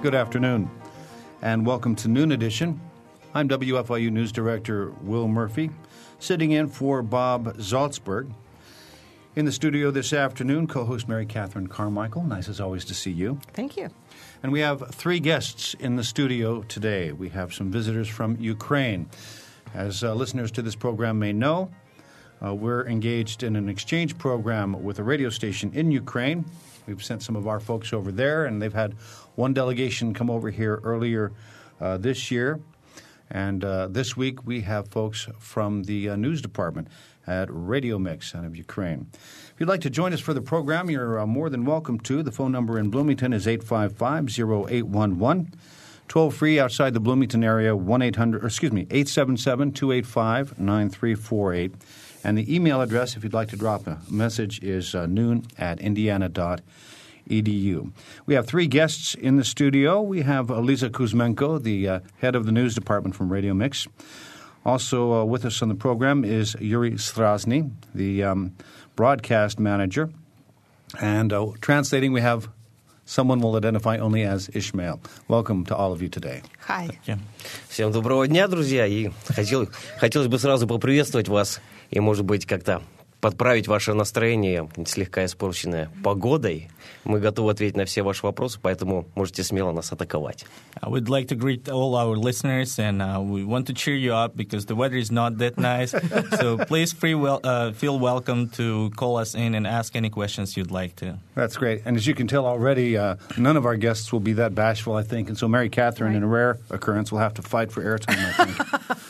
Good afternoon, and welcome to Noon Edition. I'm WFIU News Director Will Murphy, sitting in for Bob Zaltsberg. In the studio this afternoon, co host Mary Catherine Carmichael. Nice as always to see you. Thank you. And we have three guests in the studio today. We have some visitors from Ukraine. As uh, listeners to this program may know, uh, we're engaged in an exchange program with a radio station in Ukraine. We've sent some of our folks over there, and they've had one delegation come over here earlier uh, this year. And uh, this week we have folks from the uh, news department at Radio Mix out of Ukraine. If you'd like to join us for the program, you're uh, more than welcome to. The phone number in Bloomington is 855 0811. Toll free outside the Bloomington area, 1 800, excuse me, 877 285 9348. And the email address, if you'd like to drop a message, is uh, noon at indiana.edu. We have three guests in the studio. We have Lisa Kuzmenko, the uh, head of the news department from Radio Mix. Also uh, with us on the program is Yuri Strasny, the um, broadcast manager. And uh, translating, we have someone we'll identify only as Ishmael. Welcome to all of you today. Hi. Всем доброго дня, друзья, и хотел, хотелось бы сразу поприветствовать вас и, может быть, как-то подправить ваше настроение, слегка испорченное погодой. Мы готовы ответить на все ваши вопросы, поэтому можете смело нас атаковать. I would like to greet all our listeners, and uh, we want to cheer you up because the weather is not that nice. so please free wel- uh, feel welcome to call us in and ask any questions you'd like to. That's great. And as you can tell already, uh, none of our guests will be that bashful, I think. And so Mary Catherine, in a rare occurrence, will have to fight for airtime, I think.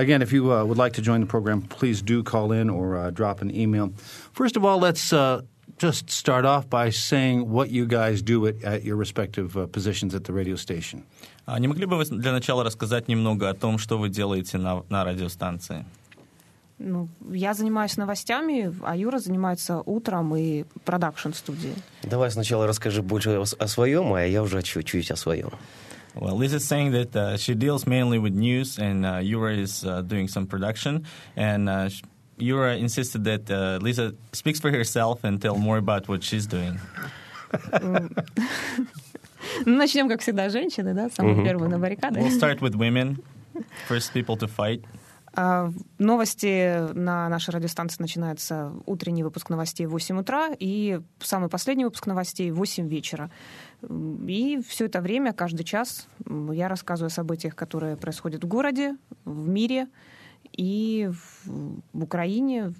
Again, if you uh, would like to join the program, please do call in or uh, drop an email. First of all, let's uh, just start off by saying what you guys do at, at your respective uh, positions at the radio station. А Не могли бы вы для начала рассказать немного о том, что вы делаете на, на радиостанции? Ну, я занимаюсь новостями, а Юра занимается утром и продакшн-студией. Давай сначала расскажи больше о, о своем, а я уже чуть-чуть о своем. Well, Lisa's saying that uh, she deals mainly with news, and uh, Yura is uh, doing some production. And uh, sh- Yura insisted that uh, Lisa speaks for herself and tell more about what she's doing. Ну, начнем, как всегда, с женщины, да, самые первые на баррикады. We'll start with women, first people to fight. А, Новости на нашей радиостанции начинается утренний выпуск новостей в 8 утра и самый последний выпуск новостей в 8 вечера. И все это время, каждый час, я рассказываю о событиях, которые происходят в городе, в мире и в, в Украине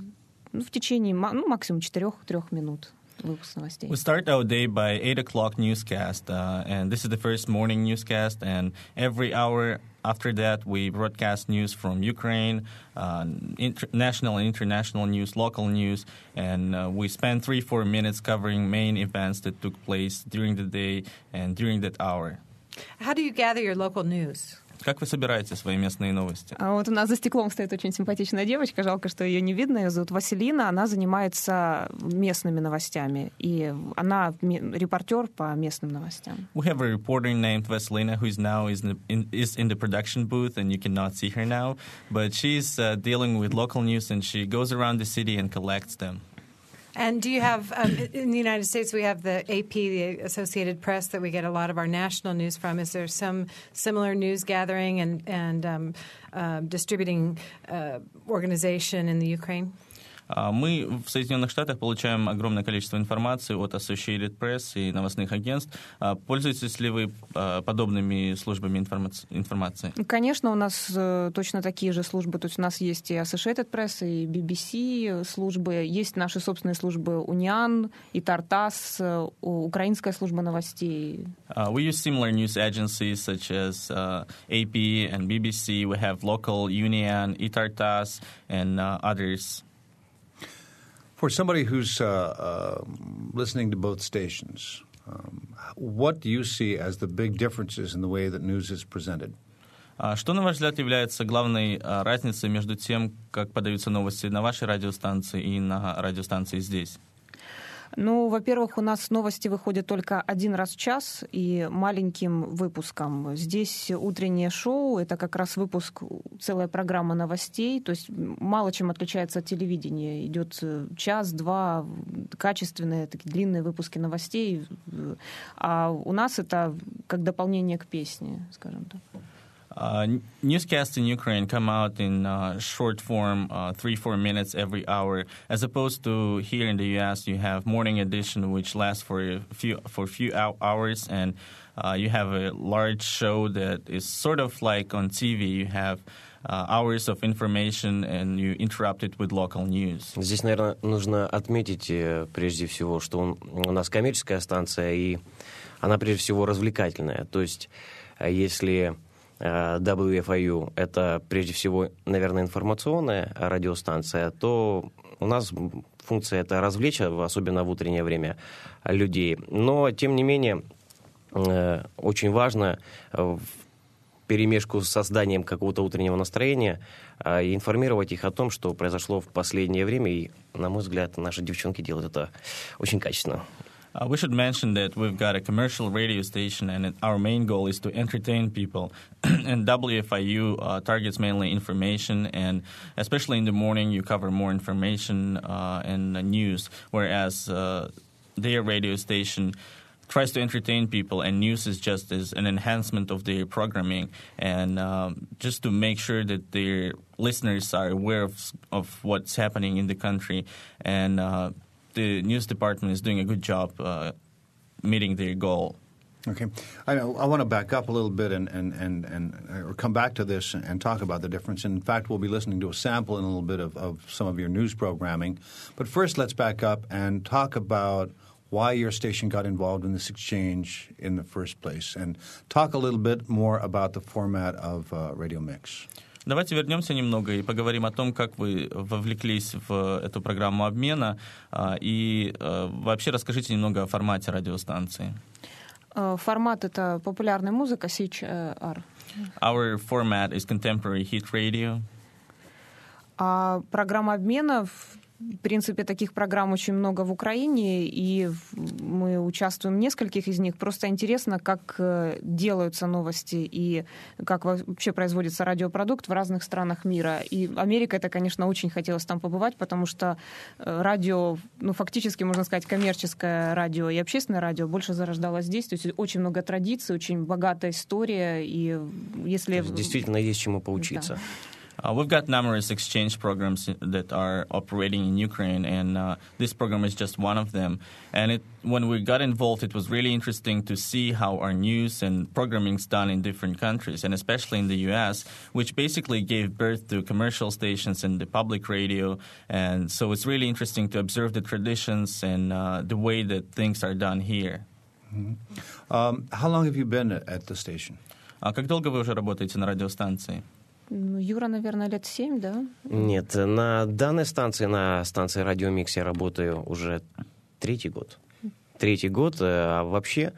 ну, в течение ну, максимум 4-3 минут выпуск новостей. We start our day by 8 o'clock newscast, uh, and this is the first morning newscast. And every hour after that, we broadcast news from Ukraine, uh, inter- national and international news, local news, and uh, we spend three, four minutes covering main events that took place during the day and during that hour. How do you gather your local news? Как вы собираете свои местные новости? А вот у нас за стеклом стоит очень симпатичная девочка, жалко, что ее не видно. Ее зовут Василина, она занимается местными новостями, и она репортер по местным новостям. We have a reporter named Vasilina who is now is in, in, is in the production booth, and you cannot see her now. But she's uh, dealing with local news, and she goes around the city and collects them. And do you have, um, in the United States, we have the AP, the Associated Press, that we get a lot of our national news from. Is there some similar news gathering and, and um, uh, distributing uh, organization in the Ukraine? А Мы в Соединенных Штатах получаем огромное количество информации от Associated Press и новостных агентств. А Пользуетесь ли вы а, подобными службами информаци- информации? Конечно, у нас э, точно такие же службы. То есть у нас есть и Associated Press, и BBC службы, есть наши собственные службы Униан, и Тартас, э, украинская служба новостей. Uh, we use similar news agencies such as uh, AP and BBC. We have local Union, Itartas, and uh, others. For somebody who's uh, uh, listening to both stations, um, what do you see as the big differences in the way that news is presented? А Что, на ваш взгляд, является главной а, разницей между тем, как подаются новости на вашей радиостанции и на радиостанции здесь? Ну, во-первых, у нас новости выходят только один раз в час и маленьким выпуском. Здесь утреннее шоу, это как раз выпуск, целая программа новостей, то есть мало чем отличается от телевидения. Идет э, час-два, качественные, такие длинные выпуски новостей, а у нас это как дополнение к песне, скажем так. Uh, newscasts in Ukraine come out in uh, short form, uh, three, four minutes every hour, as opposed to here in the U.S. You have morning edition, which lasts for a few for a few hours, and uh, you have a large show that is sort of like on TV. You have uh, hours of information, and you interrupt it with local news. Здесь, наверное, нужно отметить э, прежде всего, что он, у нас коммерческая станция, и она прежде всего развлекательная. То есть, э, если Э, WFIU — это прежде всего, наверное, информационная радиостанция, то у нас функция это развлечь, особенно в утреннее время, людей. Но, тем не менее, э, очень важно э, в перемешку с созданием какого-то утреннего настроения информировать их о том, что произошло в последнее время. И, на мой взгляд, наши девчонки делают это очень качественно. Uh, we should mention that we've got a commercial radio station, and our main goal is to entertain people. and WFIU uh, targets mainly information, and especially in the morning, you cover more information uh, and news, whereas uh, their radio station tries to entertain people, and news is just as an enhancement of their programming, and um, just to make sure that their listeners are aware of, of what's happening in the country and uh, the news department is doing a good job uh, meeting their goal. Okay. I, I want to back up a little bit and, and, and, and or come back to this and talk about the difference. In fact, we'll be listening to a sample in a little bit of, of some of your news programming. But first, let's back up and talk about why your station got involved in this exchange in the first place and talk a little bit more about the format of uh, Radio Mix. Давайте вернемся немного и поговорим о том, как вы вовлеклись в эту программу обмена, и вообще расскажите немного о формате радиостанции. Формат — это популярная музыка, CHR. Our format is contemporary hit radio. А программа обмена в принципе, таких программ очень много в Украине, и мы участвуем в нескольких из них. Просто интересно, как э, делаются новости и как вообще производится радиопродукт в разных странах мира. И Америка, это, конечно, очень хотелось там побывать, потому что э, радио, ну, фактически, можно сказать, коммерческое радио и общественное радио больше зарождалось здесь. То есть очень много традиций, очень богатая история, и если... Действительно есть чему поучиться. Да. Uh, we've got numerous exchange programs that are operating in Ukraine, and uh, this program is just one of them. And it, when we got involved, it was really interesting to see how our news and programming is done in different countries, and especially in the U.S., which basically gave birth to commercial stations and the public radio. And so it's really interesting to observe the traditions and uh, the way that things are done here. Mm-hmm. Um, how long have you been at the station? Uh, как долго вы уже работаете на радиостанции? Ну, Юра, наверное, лет семь, да? Нет, на данной станции, на станции Радиомикс я работаю уже третий год. Третий год, э, а вообще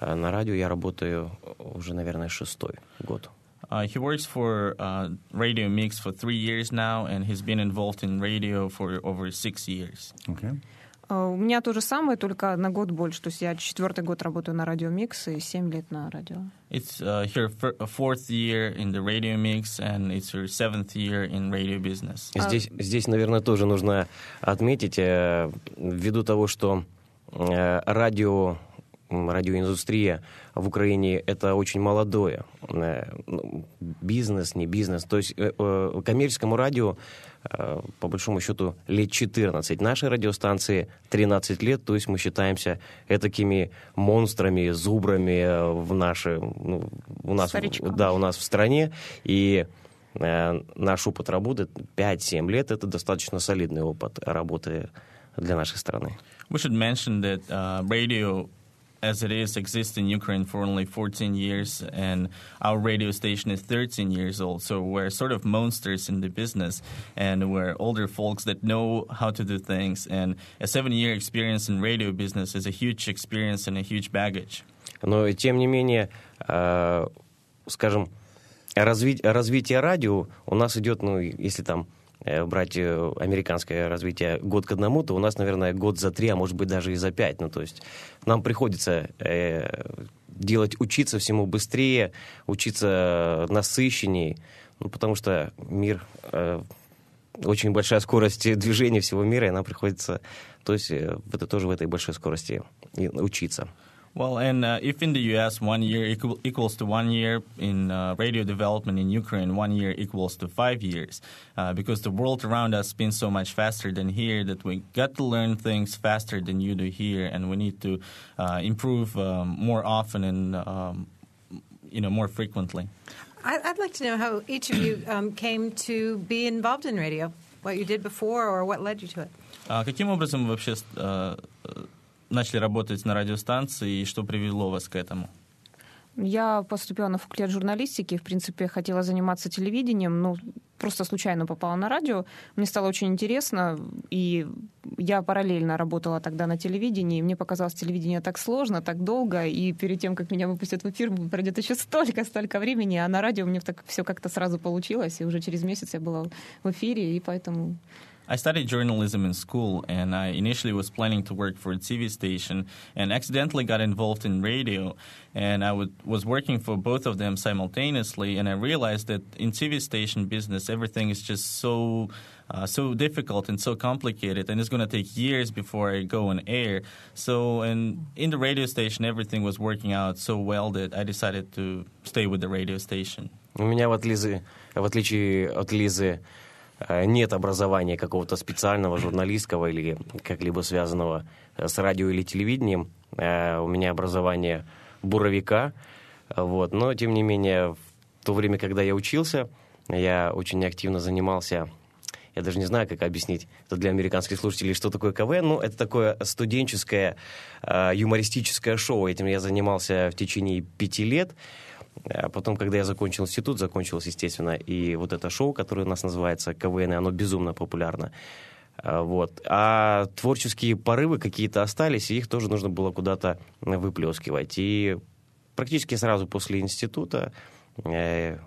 э, на радио я работаю уже, наверное, шестой год. Uh, he works for uh, Radio Mix for three years now, and he's been involved in radio for over six years. Okay. Uh, у меня то же самое, только на год больше. То есть я четвертый год работаю на радио Микс и семь лет на радио. It's uh, her fourth year in the radio mix, and it's her seventh year in radio business. Здесь, здесь, наверное, тоже нужно отметить, э, ввиду того, что э, радио радиоиндустрия в Украине это очень молодое. Э, ну, бизнес, не бизнес. То есть коммерческому радио по большому счету, лет 14. Нашей радиостанции 13 лет, то есть мы считаемся такими монстрами, зубрами э, в нашей, ну, у нас, да, у нас в стране. И э, наш опыт работы 5-7 лет – это достаточно солидный опыт работы для нашей страны. We should mention that uh, radio as it is exists in Ukraine for only 14 years, and our radio station is 13 years old. So we're sort of monsters in the business, and we're older folks that know how to do things. And a seven-year experience in radio business is a huge experience and a huge baggage. Но тем не менее, э, скажем, разви развитие радио у нас идет, ну, если там э, брать э, американское развитие год к одному, то у нас, наверное, год за три, а может быть даже и за пять. Ну, то есть нам приходится э, делать, учиться всему быстрее, учиться насыщенней, ну, потому что мир, э, очень большая скорость движения всего мира, и нам приходится, то есть э, это тоже в этой большой скорости учиться. Well, and uh, if in the U.S. one year equal, equals to one year in uh, radio development in Ukraine, one year equals to five years, uh, because the world around us spins so much faster than here that we got to learn things faster than you do here, and we need to uh, improve um, more often and um, you know more frequently. I'd like to know how each of you um, came to be involved in radio, what you did before, or what led you to it. каким образом вы вообще начали работать на радиостанции и что привело вас к этому? Я поступила на факультет журналистики, в принципе, хотела заниматься телевидением, но просто случайно попала на радио. Мне стало очень интересно, и я параллельно работала тогда на телевидении, и мне показалось телевидение так сложно, так долго, и перед тем, как меня выпустят в эфир, пройдет еще столько-столько времени, а на радио мне так все как-то сразу получилось, и уже через месяц я была в эфире, и поэтому I studied journalism in school, and I initially was planning to work for a TV station, and accidentally got involved in radio. And I would, was working for both of them simultaneously, and I realized that in TV station business, everything is just so uh, so difficult and so complicated, and it's going to take years before I go on air. So, and in the radio station, everything was working out so well that I decided to stay with the radio station. У меня вот Лизы, в отличие от Лизы, Э, нет образования какого-то специального, журналистского или как-либо связанного э, с радио или телевидением. Э, у меня образование буровика. Вот. Но, тем не менее, в то время, когда я учился, я очень активно занимался я даже не знаю, как объяснить это для американских слушателей, что такое КВН. Ну, это такое студенческое юмористическое шоу. Этим я занимался в течение пяти лет. А потом, когда я закончил институт, закончилось, естественно, и вот это шоу, которое у нас называется КВН, оно безумно популярно. А, вот. А творческие порывы какие-то остались, и их тоже нужно было куда-то выплескивать. И практически сразу после института э,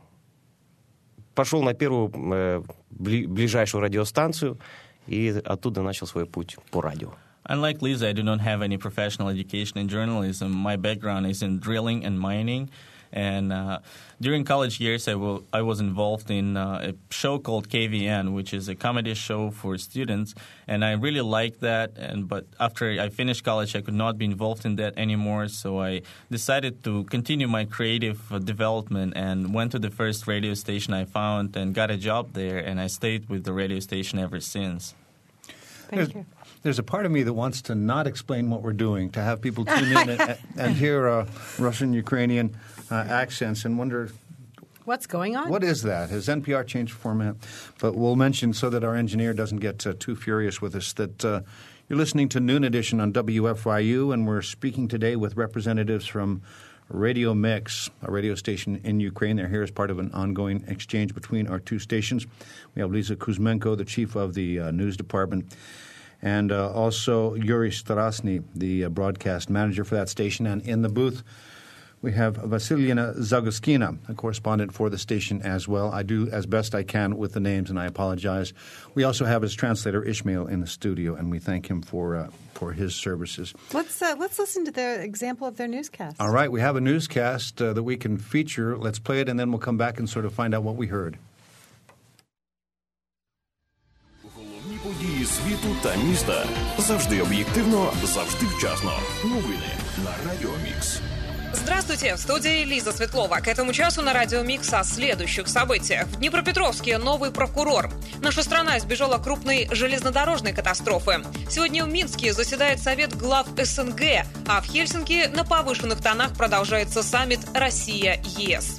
пошел на первую э, ближайшую радиостанцию, и оттуда начал свой путь по радио. Unlike Lisa, I do not have any professional education in journalism. My background is in drilling and mining. And uh, during college years, I, will, I was involved in uh, a show called KVN, which is a comedy show for students, and I really liked that. And but after I finished college, I could not be involved in that anymore. So I decided to continue my creative uh, development and went to the first radio station I found and got a job there. And I stayed with the radio station ever since. Thank there's, you. There's a part of me that wants to not explain what we're doing, to have people tune in and, and, hear a Russian, Ukrainian uh, accents and wonder What's going on? What is that? Has NPR changed format? But we'll mention so that our engineer doesn't get uh, too furious with us that uh, you're listening to Noon Edition on WFIU, and we're speaking today with representatives from Radio Mix, a radio station in Ukraine. They're here as part of an ongoing exchange between our two stations. We have Lisa Kuzmenko, the chief of the uh, news department, and uh, also Yuri Strasny, the uh, broadcast manager for that station. And in the booth, we have Vasilina Zagoskina, a correspondent for the station as well. I do as best I can with the names, and I apologize. We also have his translator Ishmael in the studio, and we thank him for uh, for his services. Let's uh, let's listen to their example of their newscast. All right, we have a newscast uh, that we can feature. Let's play it, and then we'll come back and sort of find out what we heard. Головні події світу та міста завжди об'єктивно, завжди вчасно. Новини на Радіо Мікс. Здравствуйте, в студии Лиза Светлова. К этому часу на радио Микс о следующих событиях. В Днепропетровске новый прокурор. Наша страна избежала крупной железнодорожной катастрофы. Сегодня в Минске заседает Совет глав СНГ, а в Хельсинки на повышенных тонах продолжается саммит Россия-ЕС.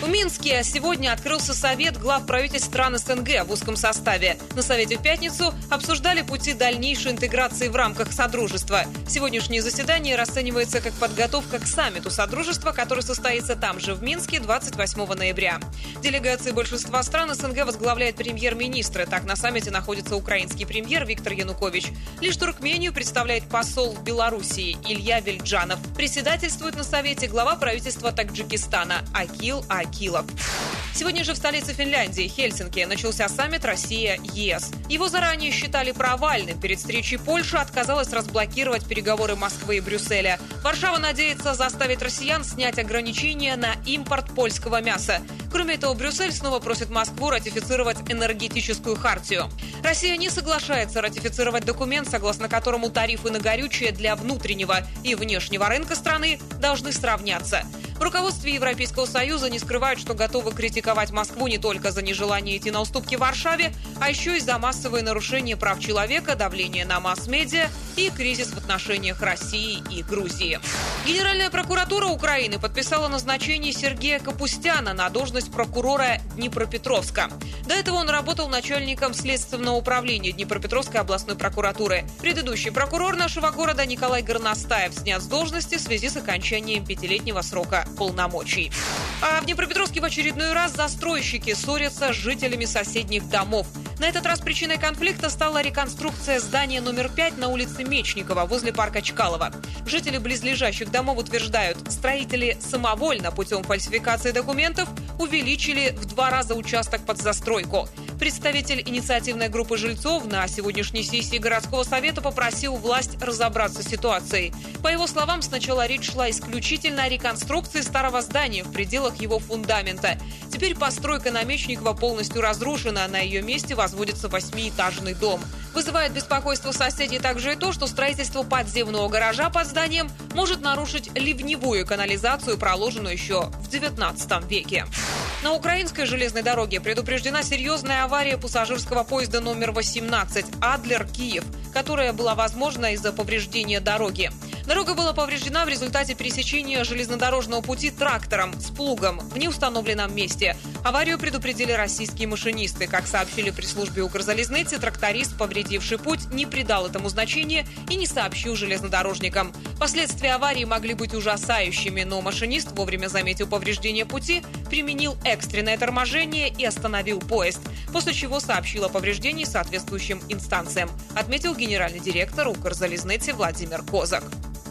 В Минске сегодня открылся Совет глав правительств стран СНГ в узком составе. На Совете в пятницу обсуждали пути дальнейшей интеграции в рамках Содружества. Сегодняшнее заседание расценивается как подготовка к саммиту Содружества, который состоится там же, в Минске, 28 ноября. Делегации большинства стран СНГ возглавляет премьер-министры. Так, на саммите находится украинский премьер Виктор Янукович. Лишь Туркмению представляет посол в Белоруссии Илья Вельджанов. Председательствует на Совете глава правительства Таджикистана Акил Акилов. Сегодня же в столице Финляндии, Хельсинки, начался саммит Россия-ЕС. Его заранее считали провальным. Перед встречей Польша отказалась разблокировать переговоры Москвы и Брюсселя. Варшава надеется заставить россиян снять ограничения на импорт польского мяса. Кроме этого, Брюссель снова просит Москву ратифицировать энергетическую хартию. Россия не соглашается ратифицировать документ, согласно которому тарифы на горючее для внутреннего и внешнего рынка страны должны сравняться. В руководстве Европейского Союза не скрывают, что готовы критиковать Москву не только за нежелание идти на уступки в Варшаве, а еще и за массовые нарушения прав человека, давление на масс-медиа и кризис в отношениях России и Грузии. Генеральная прокуратура Украины подписала назначение Сергея Капустяна на должность прокурора Днепропетровска. До этого он работал начальником Следственного управления Днепропетровской областной прокуратуры. Предыдущий прокурор нашего города Николай Горностаев снят с должности в связи с окончанием пятилетнего срока полномочий. А в Днепропетровске в очередной раз застройщики ссорятся с жителями соседних домов. На этот раз причиной конфликта стала реконструкция здания номер 5 на улице Мечникова возле парка Чкалова. Жители близлежащих домов утверждают, строители самовольно путем фальсификации документов увеличили в два раза участок под застройку. Представитель инициативной группы жильцов на сегодняшней сессии городского совета попросил власть разобраться с ситуацией. По его словам, сначала речь шла исключительно о реконструкции старого здания в пределах его фундамента. Теперь постройка Намечникова полностью разрушена, а на ее месте возводится восьмиэтажный дом. Вызывает беспокойство соседей также и то, что строительство подземного гаража под зданием может нарушить ливневую канализацию, проложенную еще в XIX веке. На украинской железной дороге предупреждена серьезная авария пассажирского поезда номер 18 «Адлер-Киев», которая была возможна из-за повреждения дороги. Дорога была повреждена в результате пересечения железнодорожного пути трактором с плугом в неустановленном месте. Аварию предупредили российские машинисты. Как сообщили при службе Укрзалезницы, тракторист, повредивший путь, не придал этому значения и не сообщил железнодорожникам. Последствия аварии могли быть ужасающими, но машинист вовремя заметил повреждение пути, применил экстренное торможение и остановил поезд, после чего сообщил о повреждении соответствующим инстанциям, отметил генеральный директор Укрзалезницы Владимир Козак.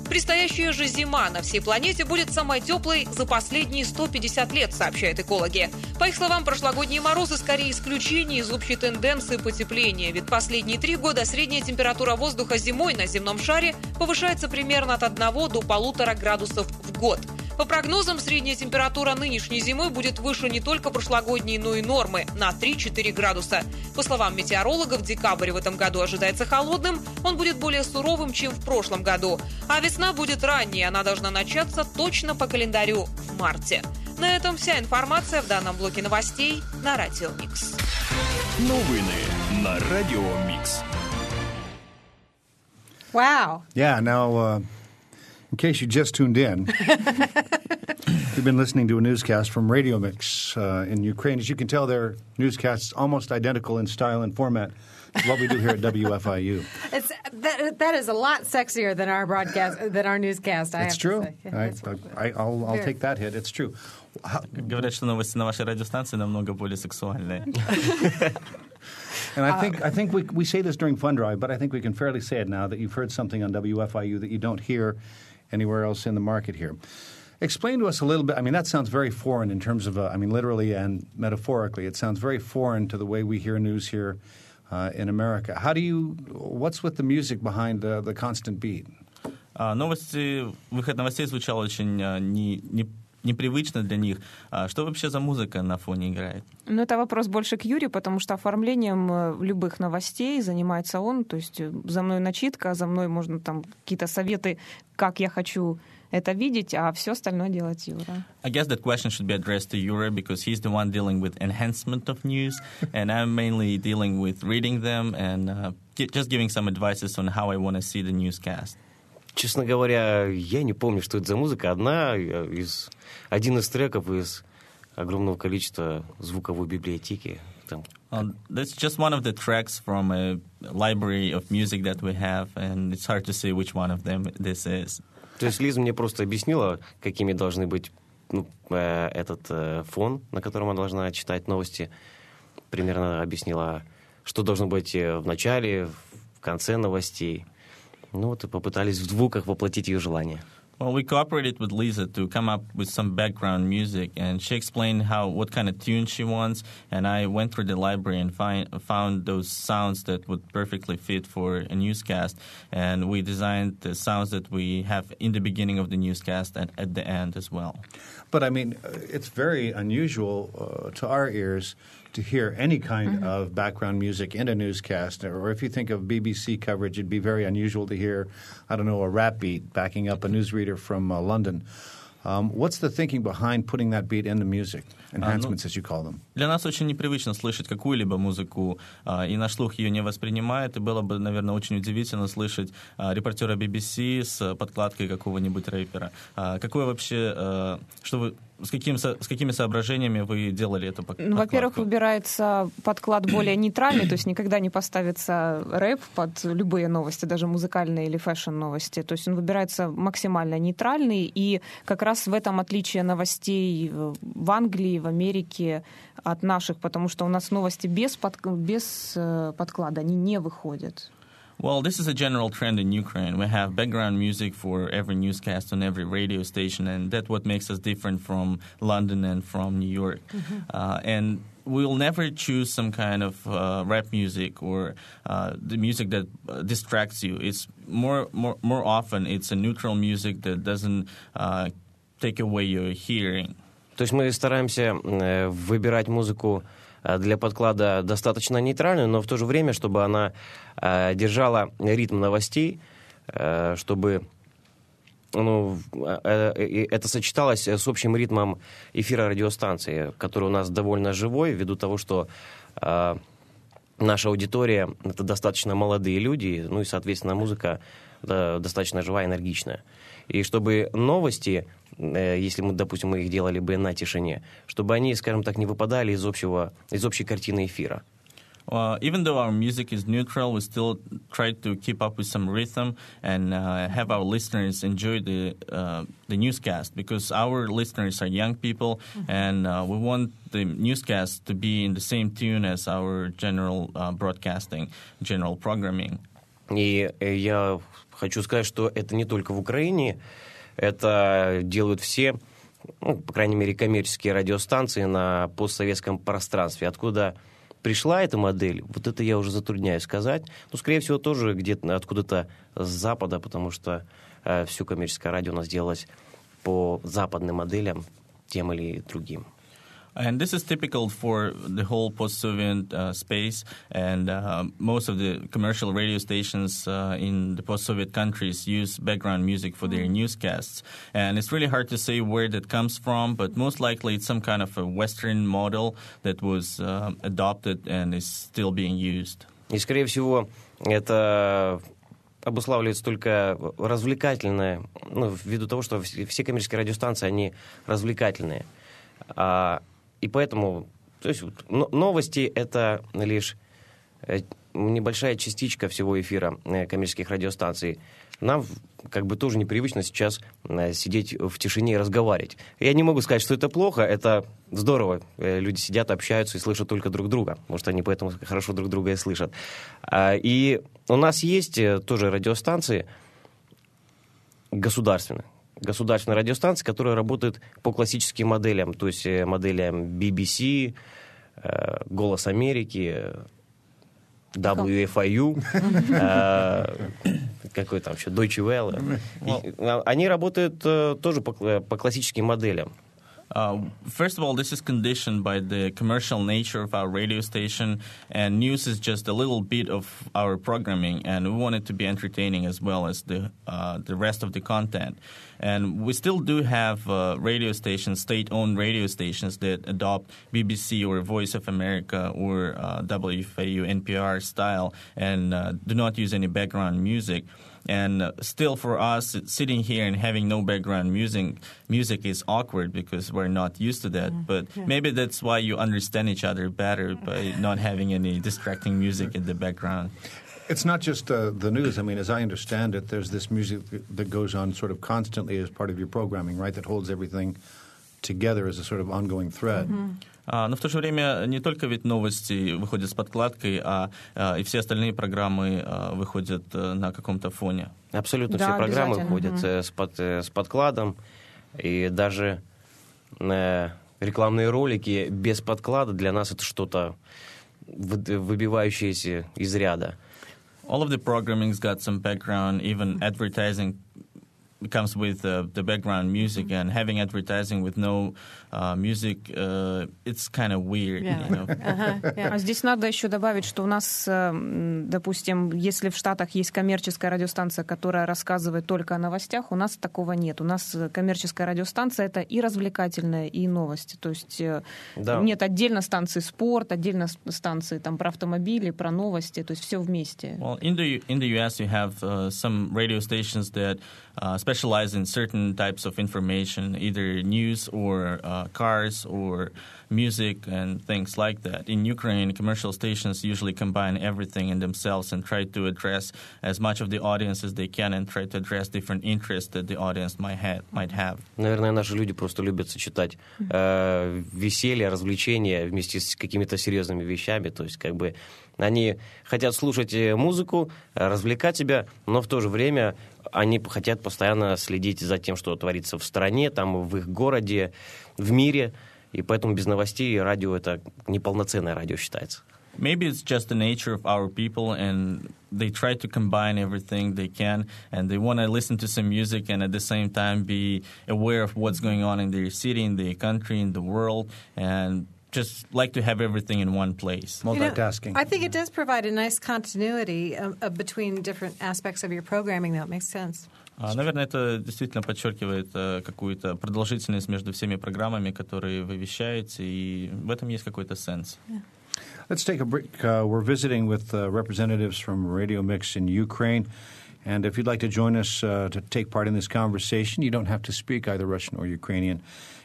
Предстоящая же зима на всей планете будет самой теплой за последние 150 лет, сообщают экологи. По их словам, прошлогодние морозы скорее исключение из общей тенденции потепления, ведь последние три года средняя температура воздуха зимой на земном шаре повышается примерно от 1 до полутора градусов в год. По прогнозам, средняя температура нынешней зимы будет выше не только прошлогодней, но и нормы на 3-4 градуса. По словам метеорологов, декабрь в этом году ожидается холодным, он будет более суровым, чем в прошлом году. А весна будет ранней, она должна начаться точно по календарю в марте. На этом вся информация в данном блоке новостей на Радио Микс. Новини на Радіо Мікс. Wow. Yeah, now, uh, In case you just tuned in, you've been listening to a newscast from Radio Mix uh, in Ukraine. As you can tell, their newscast's almost identical in style and format to what we do here at WFIU. It's, that, that is a lot sexier than our broadcast, than our newscast. I it's true. Yeah, I, will take that hit. It's true. Говорят, что новости на вашей радиостанции намного более сексуальные. And I think uh, I think we we say this during Fund Drive, but I think we can fairly say it now that you've heard something on WFIU that you don't hear anywhere else in the market here. Explain to us a little bit. I mean, that sounds very foreign in terms of, uh, I mean, literally and metaphorically. It sounds very foreign to the way we hear news here uh, in America. How do you? What's with the music behind uh, the constant beat? А, Новости, выход новостей звучал очень а, не, не- непривычно для них. А Что вообще за музыка на фоне играет? Ну, это вопрос больше к Юрию, потому что оформлением э, любых новостей занимается он. То есть э, за мной начитка, за мной можно там какие-то советы, как я хочу это видеть, а все остальное делать Юра. I guess that question should be addressed to Yura because he's the one dealing with enhancement of news, and I'm mainly dealing with reading them and uh, just giving some advices on how I want to see the newscast. Честно говоря, я не помню, что это за музыка. Одна э, из, один из треков из огромного количества звуковой библиотеки. Там, Um, that's just one of the tracks from a library of music that we have, and it's hard to say which one of them this is. То есть Лиза мне просто объяснила, какими должны быть ну, э, этот э, фон, на котором она должна читать новости. Примерно объяснила, что должно быть э, в начале, в конце новостей. Ну вот и попытались в звуках воплотить ее желание. Well, we cooperated with Lisa to come up with some background music, and she explained how what kind of tune she wants. And I went through the library and find, found those sounds that would perfectly fit for a newscast. And we designed the sounds that we have in the beginning of the newscast and at the end as well. But I mean, uh, it's very unusual uh, to our ears to hear any kind Mm-hmm. of background music in a newscast. Or if you think of BBC coverage, it'd be very unusual to hear, I don't know, a rap beat backing up a newsreader from uh, London. Um, what's the thinking behind putting that beat in the music? Enhancements, as you call them. Для нас очень непривычно слышать какую-либо музыку, а, и наш слух ее не воспринимает, и было бы, наверное, очень удивительно слышать а, репортера BBC с подкладкой какого-нибудь рэпера. А, Какое вообще, а, что вы, с, каким, со- с какими соображениями вы делали эту пок- Ну, во-первых, выбирается подклад более нейтральный, то есть никогда не поставится рэп под любые новости, даже музыкальные или фэшн-новости. То есть он выбирается максимально нейтральный, и как раз в этом отличие новостей в Англии, в Америке от наших, потому что у нас новости без, под- без э, подклада, они не выходят. Well, this is a general trend in Ukraine. We have background music for every newscast on every radio station, and that's what makes us different from London and from New York. Uh, and we'll never choose some kind of uh, rap music or uh, the music that uh, distracts you. It's more, more, more often it's a neutral music that doesn't uh, take away your hearing. То есть мы стараемся э, выбирать музыку э, для подклада достаточно нейтральную, но в то же время, чтобы она э, держала ритм новостей, э, чтобы ну, э, э, это сочеталось с общим ритмом эфира радиостанции, который у нас довольно живой, ввиду того, что э, наша аудитория — это достаточно молодые люди, ну и, соответственно, музыка достаточно живая, энергичная. И чтобы новости, э, если мы, допустим, мы их делали бы на тишине, чтобы они, скажем так, не выпадали из, общего, из общей картины эфира. Uh, even though our music is neutral, we still try to keep up with some rhythm and uh, have our listeners enjoy the uh, the newscast because our listeners are young people, and uh, we want the newscast to be in the same tune as our general uh, broadcasting, general programming. И э, я хочу сказать, что это не только в Украине, это делают все, ну, по крайней мере, коммерческие радиостанции на постсоветском пространстве. Откуда пришла эта модель, вот это я уже затрудняюсь сказать. Ну, скорее всего, тоже где-то откуда-то с Запада, потому что э, все коммерческое радио у нас делалось по западным моделям, тем или другим. And this is typical for the whole post-Soviet uh, space, and uh, most of the commercial radio stations uh, in the post-Soviet countries use background music for their newscasts. And it's really hard to say where that comes from, but most likely it's some kind of a Western model that was uh, adopted and is still being used. И, скорее всего, это обуславливается только развлекательное, ну, ввиду того, что вс- все коммерческие радиостанции, они развлекательные. А, и поэтому, то есть новости — это лишь э, небольшая частичка всего эфира э, коммерческих радиостанций. Нам как бы тоже непривычно сейчас э, сидеть в тишине и разговаривать. Я не могу сказать, что это плохо, это здорово. Люди сидят, общаются и слышат только друг друга. Может, они поэтому хорошо друг друга и слышат. А, И у нас есть тоже радиостанции государственные. Государственные радиостанции, которые работают по классическим моделям, то есть э, моделям BBC, э, Голос Америки, WFIU, э, какой там еще, Deutsche Welle. Они работают тоже по классическим моделям. Uh, first of all, this is conditioned by the commercial nature of our radio station, and news is just a little bit of our programming, and we want it to be entertaining as well as the uh, the rest of the content. And we still do have uh, radio stations, state-owned radio stations that adopt BBC or Voice of America or uh, WFIU NPR style and uh, do not use any background music. And uh, still, for us, sitting here and having no background music, music is awkward because we're not used to that. But maybe that's why you understand each other better by not having any distracting music in the background. It's not just uh, the news. I mean, as I understand it, there's this music that goes on sort of constantly as part of your programming, right? That holds everything together as a sort of ongoing thread. А, Но в то же время не только ведь новости выходят с подкладкой, а, а, и все остальные программы а, выходят э, на каком-то фоне. Абсолютно Да, все программы выходят э, с, под- э, с подкладом, и даже рекламные ролики без подклада для нас это что-то вы- выбивающееся из ряда. All of the programming's got some background, even advertising comes with uh, the background music, and having advertising with no uh, music, uh, it's kind of weird. Yeah. You know? Uh-huh, yeah. А здесь надо еще добавить, что у нас, э, м, допустим, если в Штатах есть коммерческая радиостанция, которая рассказывает только о новостях, у нас такого нет. У нас коммерческая радиостанция это и развлекательная, и новости. То есть э, Да. нет отдельно станции спорт, отдельно станции там про автомобили, про новости, то есть все вместе. Well, in the in the U.S., you have uh, some radio stations that uh, specialize in certain types of information, either news or uh, cars or music and things like that. In Ukraine, commercial stations usually combine everything in themselves and try to address as much of the audience as they can and try to address different interests that the audience might have. Might have. Наверное, наши люди просто любят сочетать э, веселье, развлечения вместе с какими-то серьезными вещами. То есть, как бы, они хотят слушать э, музыку, э, развлекать себя, но в то же время они хотят постоянно следить за тем, что творится в стране, там, в их городе, в мире. И поэтому без новостей радио это неполноценное радио считается. Maybe it's just the nature of our people, and they try to combine everything they can, and they want to listen to some music and at the same time be aware of what's going on in their city, in their country, in the world, and just like to have everything in one place. You know, Multitasking. I think it does provide a nice continuity uh, uh, between different aspects of your programming, though. It makes sense. А, Наверное, это действительно подчеркивает э, какую-то продолжительность между всеми программами, которые вы вещаете, и в этом есть какой-то сенс. Let's take a break. Uh, we're visiting with uh, representatives from Radio Mix in Ukraine. And if you'd like to join us uh, to take part in this conversation, you don't have to speak either Russian or Ukrainian.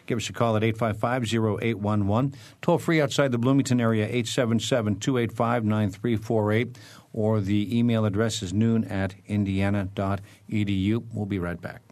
Give us a call at 855 0811. Toll free outside the Bloomington area, 877 285 9348. Or the email address is noon at indiana.edu. We'll be right back.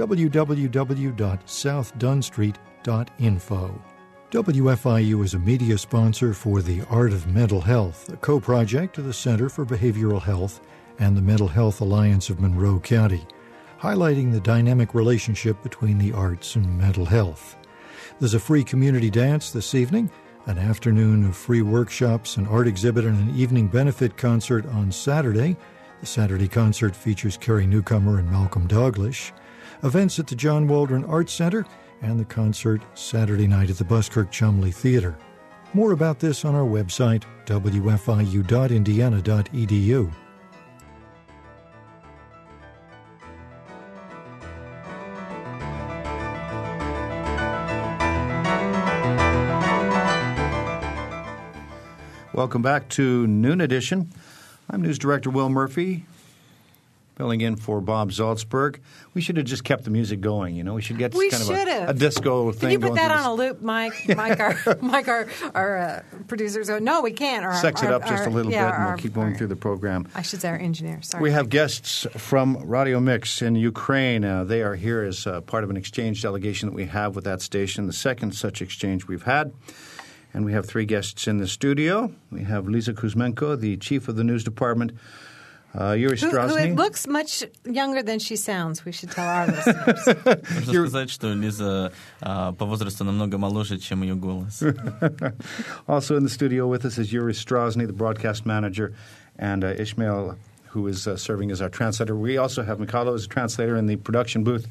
www.southdunstreet.info. WFIU is a media sponsor for The Art of Mental Health, a co project of the Center for Behavioral Health and the Mental Health Alliance of Monroe County, highlighting the dynamic relationship between the arts and mental health. There's a free community dance this evening, an afternoon of free workshops, an art exhibit, and an evening benefit concert on Saturday. The Saturday concert features Carrie Newcomer and Malcolm Dalglish. Events at the John Waldron Arts Center and the concert Saturday night at the Buskirk Chumley Theater. More about this on our website, wfiu.indiana.edu. Welcome back to Noon Edition. I'm News Director Will Murphy, filling in for Bob Zaltsberg. We should have just kept the music going. You know, we should get We kind of should a, have. a disco thing Can you put that on this- a loop, Mike? Mike, our, Mike, our, our uh, producers. go, No, we can't. Or Sex it our- up just our- a little yeah, bit, and we'll keep going through the program. I should say our engineer. Sorry. We have guests from Radio Mix in Ukraine. Uh, they are here as uh, part of an exchange delegation that we have with that station, the second such exchange we've had. And we have three guests in the studio. We have Lisa Kuzmenko, the chief of the news department, uh, Yuri who, who Strasny. looks much younger than she sounds. We should tell our listeners. Нужно сказать, что Лиза а, по возрасту намного моложе, чем ее голос. Also in the studio with us is Yuri Strasny, the broadcast manager, and uh, Ishmael, who is uh, serving as our translator. We also have Mikhailo as a translator in the production booth,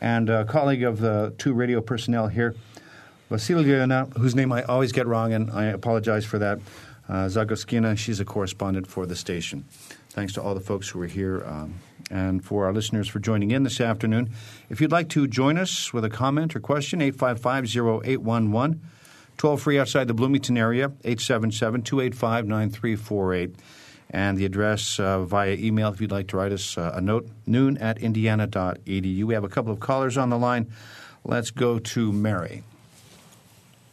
and a colleague of the two radio personnel here, Vasilyevna, whose name I always get wrong, and I apologize for that. Uh, Zagoskina, she's a correspondent for the station. Thanks to all the folks who are here um, and for our listeners for joining in this afternoon. If you'd like to join us with a comment or question, 855 0811. Toll free outside the Bloomington area, 877 285 9348. And the address uh, via email if you'd like to write us uh, a note, noon at indiana.edu. We have a couple of callers on the line. Let's go to Mary.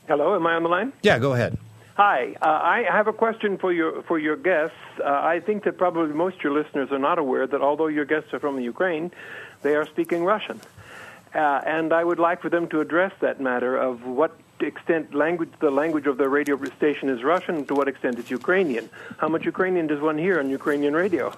Hello, am I on the line? Yeah, go ahead. Hi, uh, I have a question for your for your guests. Uh, I think that probably most of your listeners are not aware that although your guests are from the Ukraine, they are speaking Russian, uh, and I would like for them to address that matter of what extent language the language of their radio station is Russian, to what extent it's Ukrainian. How much Ukrainian does one hear on Ukrainian radio?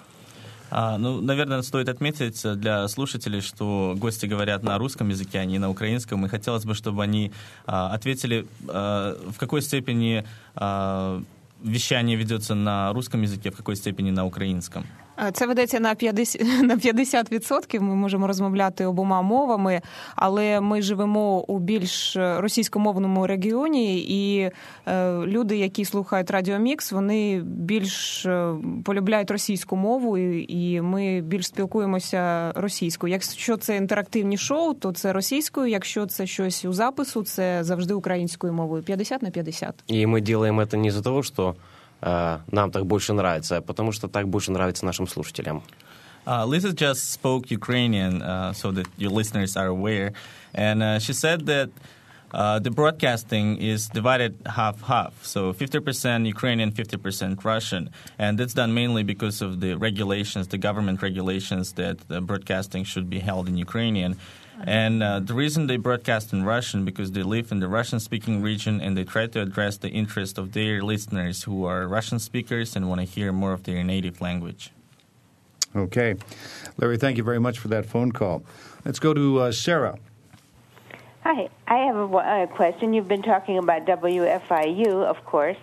А, ну, наверное, стоит отметить для слушателей, что гости говорят на русском языке, а не на украинском, и хотелось бы, чтобы они а, ответили, а, в какой степени а, вещание ведется на русском языке, в какой степени на українському. Це ведеться на 50%, на 50%. Ми можемо розмовляти обома мовами, але ми живемо у більш російськомовному регіоні, і люди, які слухають Радіомікс, вони більш полюбляють російську мову, і ми більш спілкуємося російською. Якщо це інтерактивні шоу, то це російською. Якщо це щось у запису, це завжди українською мовою. 50 на 50. І ми робимо це не за того, що нам так больше нравится, потому что так больше нравится нашим слушателям. Uh, Lisa just spoke Ukrainian, uh, so that your listeners are aware, and uh, she said that uh, the broadcasting is divided half half, so 50% Ukrainian, 50% Russian, and that's done mainly because of the regulations, the government regulations that the broadcasting should be held in Ukrainian. And uh, the reason they broadcast in Russian because they live in the Russian-speaking region and they try to address the interest of their listeners who are Russian speakers and want to hear more of their native language. Okay, Larry, thank you very much for that phone call. Let's go to uh, Sarah. Hi, I have a, a question. You've been talking about WFIU, of course.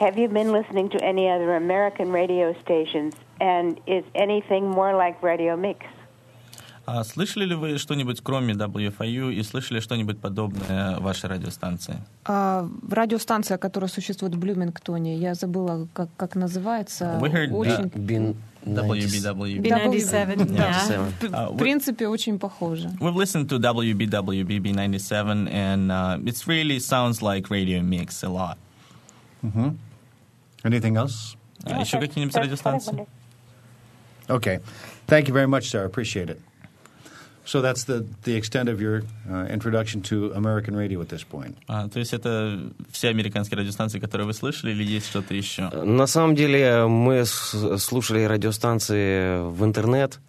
Have you been listening to any other American radio stations? And is anything more like Radio Mix? А слышали ли вы что-нибудь кроме WFIU и слышали что-нибудь подобное вашей радиостанции? А, радиостанция, которая существует в Блюмингтоне, я забыла, как, как называется. We heard очень... Bin WBW. B97, yeah. В принципе, очень похоже. We've listened to WBW BB97 and uh, it really sounds like Radio Mix a lot. Mm-hmm. Anything else? А еще какие-нибудь радиостанции? Okay. Thank you very much, Sarah. Appreciate it. So that's the, the extent of your uh, introduction to American radio at this point. А, то есть это все американские радиостанции, которые вы слышали, или есть что-то еще? На самом деле мы слушали радиостанции в интернет,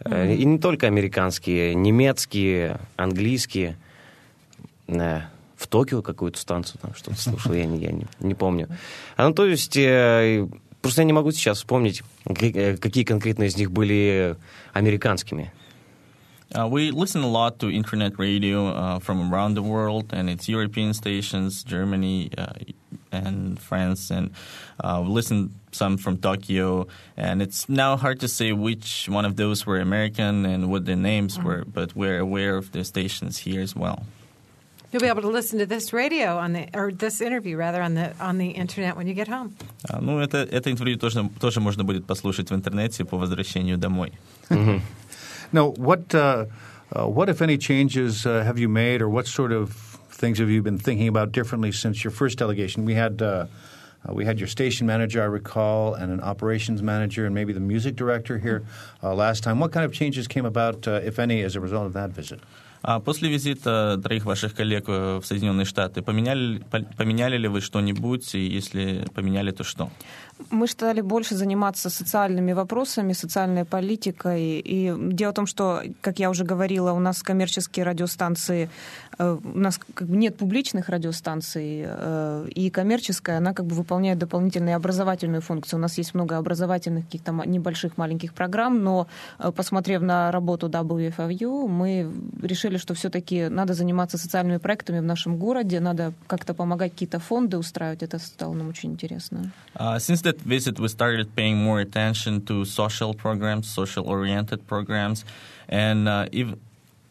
mm-hmm. и не только американские, немецкие, английские. В Токио какую-то станцию там что-то слушал, я, не, я не, не помню. А, ну, то есть просто я не могу сейчас вспомнить, какие конкретно из них были американскими. Uh, we listen a lot to internet radio uh, from around the world, and it's European stations, Germany uh, and France, and uh, we listen some from Tokyo. And it's now hard to say which one of those were American and what their names mm-hmm. were, but we're aware of the stations here as well. You'll be able to listen to this radio on the or this interview rather on the on the internet when you get home. Uh, ну это это интервью тоже тоже можно будет послушать в интернете по возвращению домой. Mm-hmm. Now, what, uh, uh, what if any changes uh, have you made, or what sort of things have you been thinking about differently since your first delegation? We had uh, uh, we had your station manager, I recall, and an operations manager, and maybe the music director here uh, last time. What kind of changes came about, if any, as a result of that visit? После визита троих ваших коллег в Соединенные Штаты поменяли, поменяли ли вы что-нибудь, и если поменяли, то что? Мы стали больше заниматься социальными вопросами, социальной политикой. И дело в том, что, как я уже говорила, у нас коммерческие радиостанции, э, у нас как бы нет публичных радиостанций, э, и коммерческая, она как бы выполняет дополнительную образовательную функцию. У нас есть много образовательных каких-то небольших маленьких программ, но э, посмотрев на работу WFIU, мы решили, что все-таки надо заниматься социальными проектами в нашем городе, надо как-то помогать какие-то фонды устраивать. Это стало нам очень интересно. Since that visit, we started paying more attention to social programs, social oriented programs, and uh, even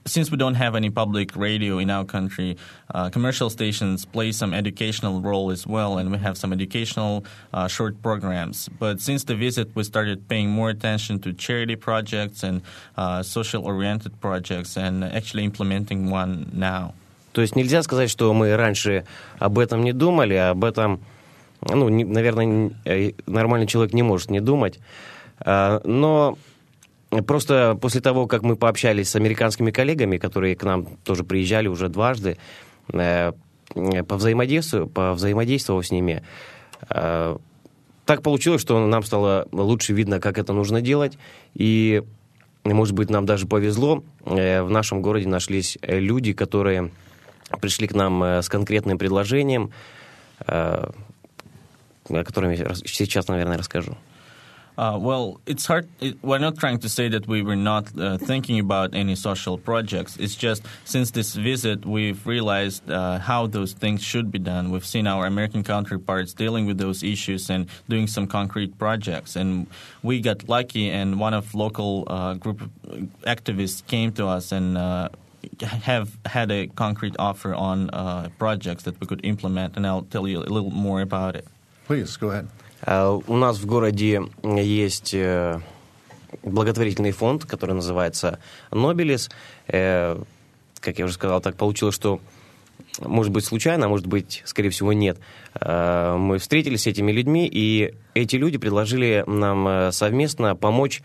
since we don't have any public radio in our country, uh, commercial stations play some educational role as well, and we have some educational uh, short programs. But since the visit, we started paying more attention to charity projects and uh, social-oriented projects, and actually implementing one now. То есть нельзя сказать, что мы раньше об этом не думали, а об этом, ну, не, наверное, э, нормальный человек не может не думать. А, но просто после того, как мы пообщались с американскими коллегами, которые к нам тоже приезжали уже дважды, э, по взаимодействию, по взаимодействовав с ними, э, так получилось, что нам стало лучше видно, как это нужно делать, и, может быть, нам даже повезло, в нашем городе нашлись люди, которые пришли к нам с конкретным предложением, о котором я сейчас, наверное, расскажу. Uh, well, it's hard. It, we're not trying to say that we were not uh, thinking about any social projects. It's just since this visit, we've realized uh, how those things should be done. We've seen our American counterparts dealing with those issues and doing some concrete projects. And we got lucky, and one of local uh, group of activists came to us and uh, have had a concrete offer on uh, projects that we could implement, and I'll tell you a little more about it. Please go ahead. У нас в городе есть благотворительный фонд, который называется «Нобелис». Как я уже сказал, так получилось, что может быть случайно, а может быть, скорее всего, нет. Мы встретились с этими людьми, и эти люди предложили нам совместно помочь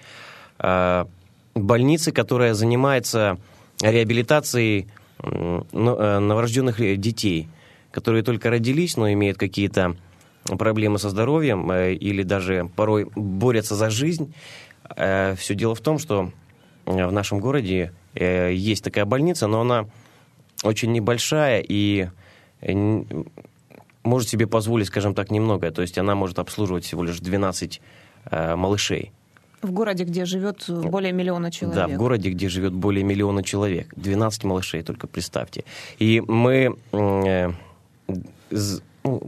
больнице, которая занимается реабилитацией новорожденных детей, которые только родились, но имеют какие-то проблемы со здоровьем э, или даже порой борются за жизнь. Э, Все дело в том, что э, в нашем городе есть такая больница, но она очень небольшая и может себе позволить, скажем так, немного. То есть она может обслуживать всего лишь 12 малышей. В городе, где живет более миллиона человек. Да, в городе, где живет более миллиона человек. 12 малышей, только представьте. И мы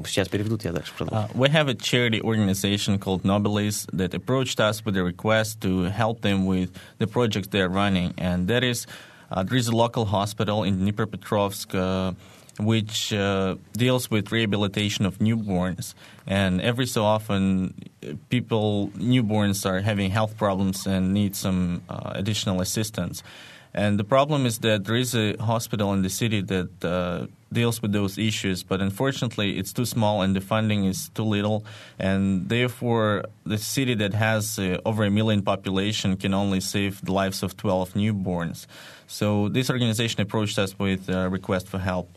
сейчас переведут, я дальше Uh, we have a charity organization called Nobilis that approached us with a request to help them with the projects they're running. And that is, uh, there is a local hospital in Dnipropetrovsk uh, which uh, deals with rehabilitation of newborns. And every so often, people, newborns are having health problems and need some uh, additional assistance. And the problem is that there is a hospital in the city that uh, deals with those issues, but unfortunately, it's too small and the funding is too little, and therefore, the city that has uh, over a million population can only save the lives of 12 newborns. So this organization approached us with a request for help.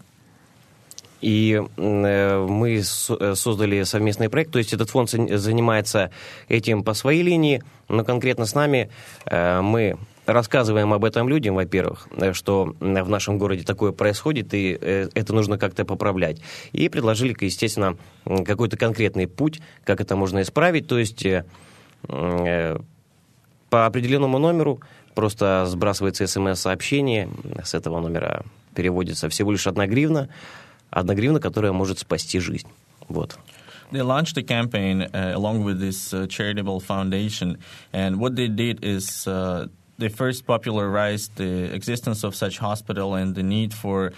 И мы создали совместный проект, то есть этот фонд занимается этим по своей линии, но конкретно с нами мы рассказываем об этом людям, во-первых, э, что в нашем городе такое происходит, и э, это нужно как-то поправлять. И предложили, естественно, какой-то конкретный путь, как это можно исправить. То есть э, по определенному номеру просто сбрасывается смс-сообщение, с этого номера переводится всего лишь одна гривна, одна гривна, которая может спасти жизнь. Вот. they launched a campaign uh, along with this uh, charitable foundation, and what they did is uh, they first popularized the existence of such hospital and the need for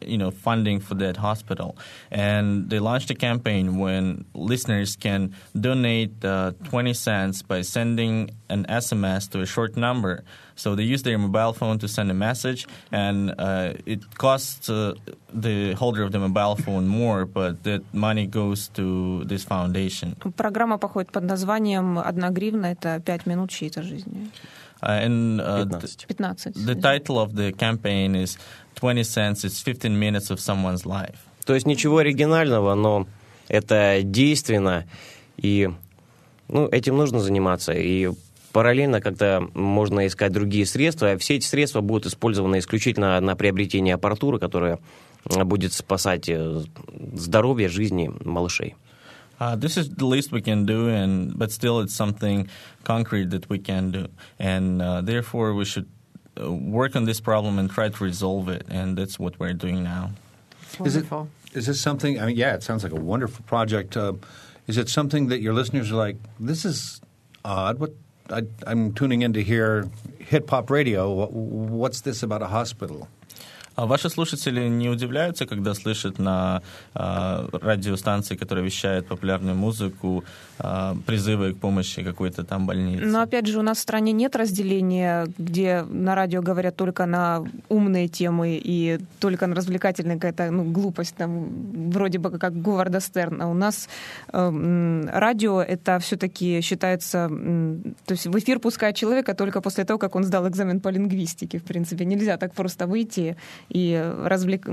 you know funding for that hospital. And they launched a campaign when listeners can donate uh, 20 cents by sending an SMS to a short number. So they use their mobile phone to send a message, and uh, it costs uh, the holder of the mobile phone more, but that money goes to this foundation. Программа походит под названием «Одна гривна» — это пять минут чьей-то жизни. Uh, and uh, the, the title of the campaign is 20 cents, it's 15 minutes of someone's life. То есть ничего оригинального, но это действенно, и ну, этим нужно заниматься. И параллельно как-то можно искать другие средства. Все эти средства будут использованы исключительно на приобретение аппаратуры, которая будет спасать здоровье, жизни малышей. Uh, this is the least we can do, and but still, it's something concrete that we can do, and uh, therefore we should uh, work on this problem and try to resolve it, and that's what we're doing now. Is it is this something? I mean, yeah, it sounds like a wonderful project. Uh, is it something that your listeners are like? This is odd. What I, am tuning in to hear hip hop radio. What's this about a hospital? А ваши слушатели не удивляются, когда слышат на э, радиостанции, которые вещают популярную музыку, э, призывы к помощи какой-то там больницы? Но опять же, у нас в стране нет разделения, где на радио говорят только на умные темы и только на развлекательные какая-то ну, глупость, там, вроде бы как Говарда Стерна. У нас э, радио это все-таки считается... Э, то есть в эфир пускает человека только после того, как он сдал экзамен по лингвистике, в принципе. Нельзя так просто выйти и развлек,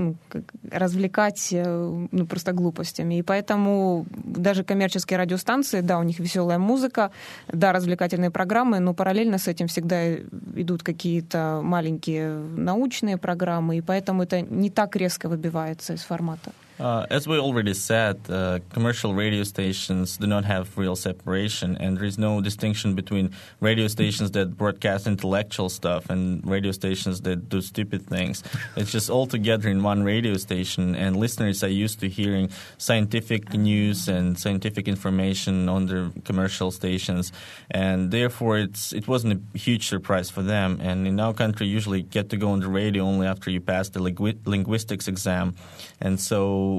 развлекать э, ну, просто глупостями. И поэтому даже коммерческие радиостанции, да, у них веселая музыка, да, развлекательные программы, но параллельно с этим всегда идут какие-то маленькие научные программы, и поэтому это не так резко выбивается из формата. Uh, as we already said, uh, commercial radio stations do not have real separation, and there is no distinction between radio stations that broadcast intellectual stuff and radio stations that do stupid things. It's just all together in one radio station, and listeners are used to hearing scientific news and scientific information on the commercial stations, and therefore it's it wasn't a huge surprise for them. And in our country, you usually get to go on the radio only after you pass the linguistics exam, and so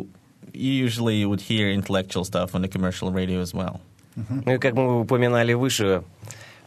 you usually would hear intellectual stuff on the commercial radio as well. Ну и как мы упоминали выше,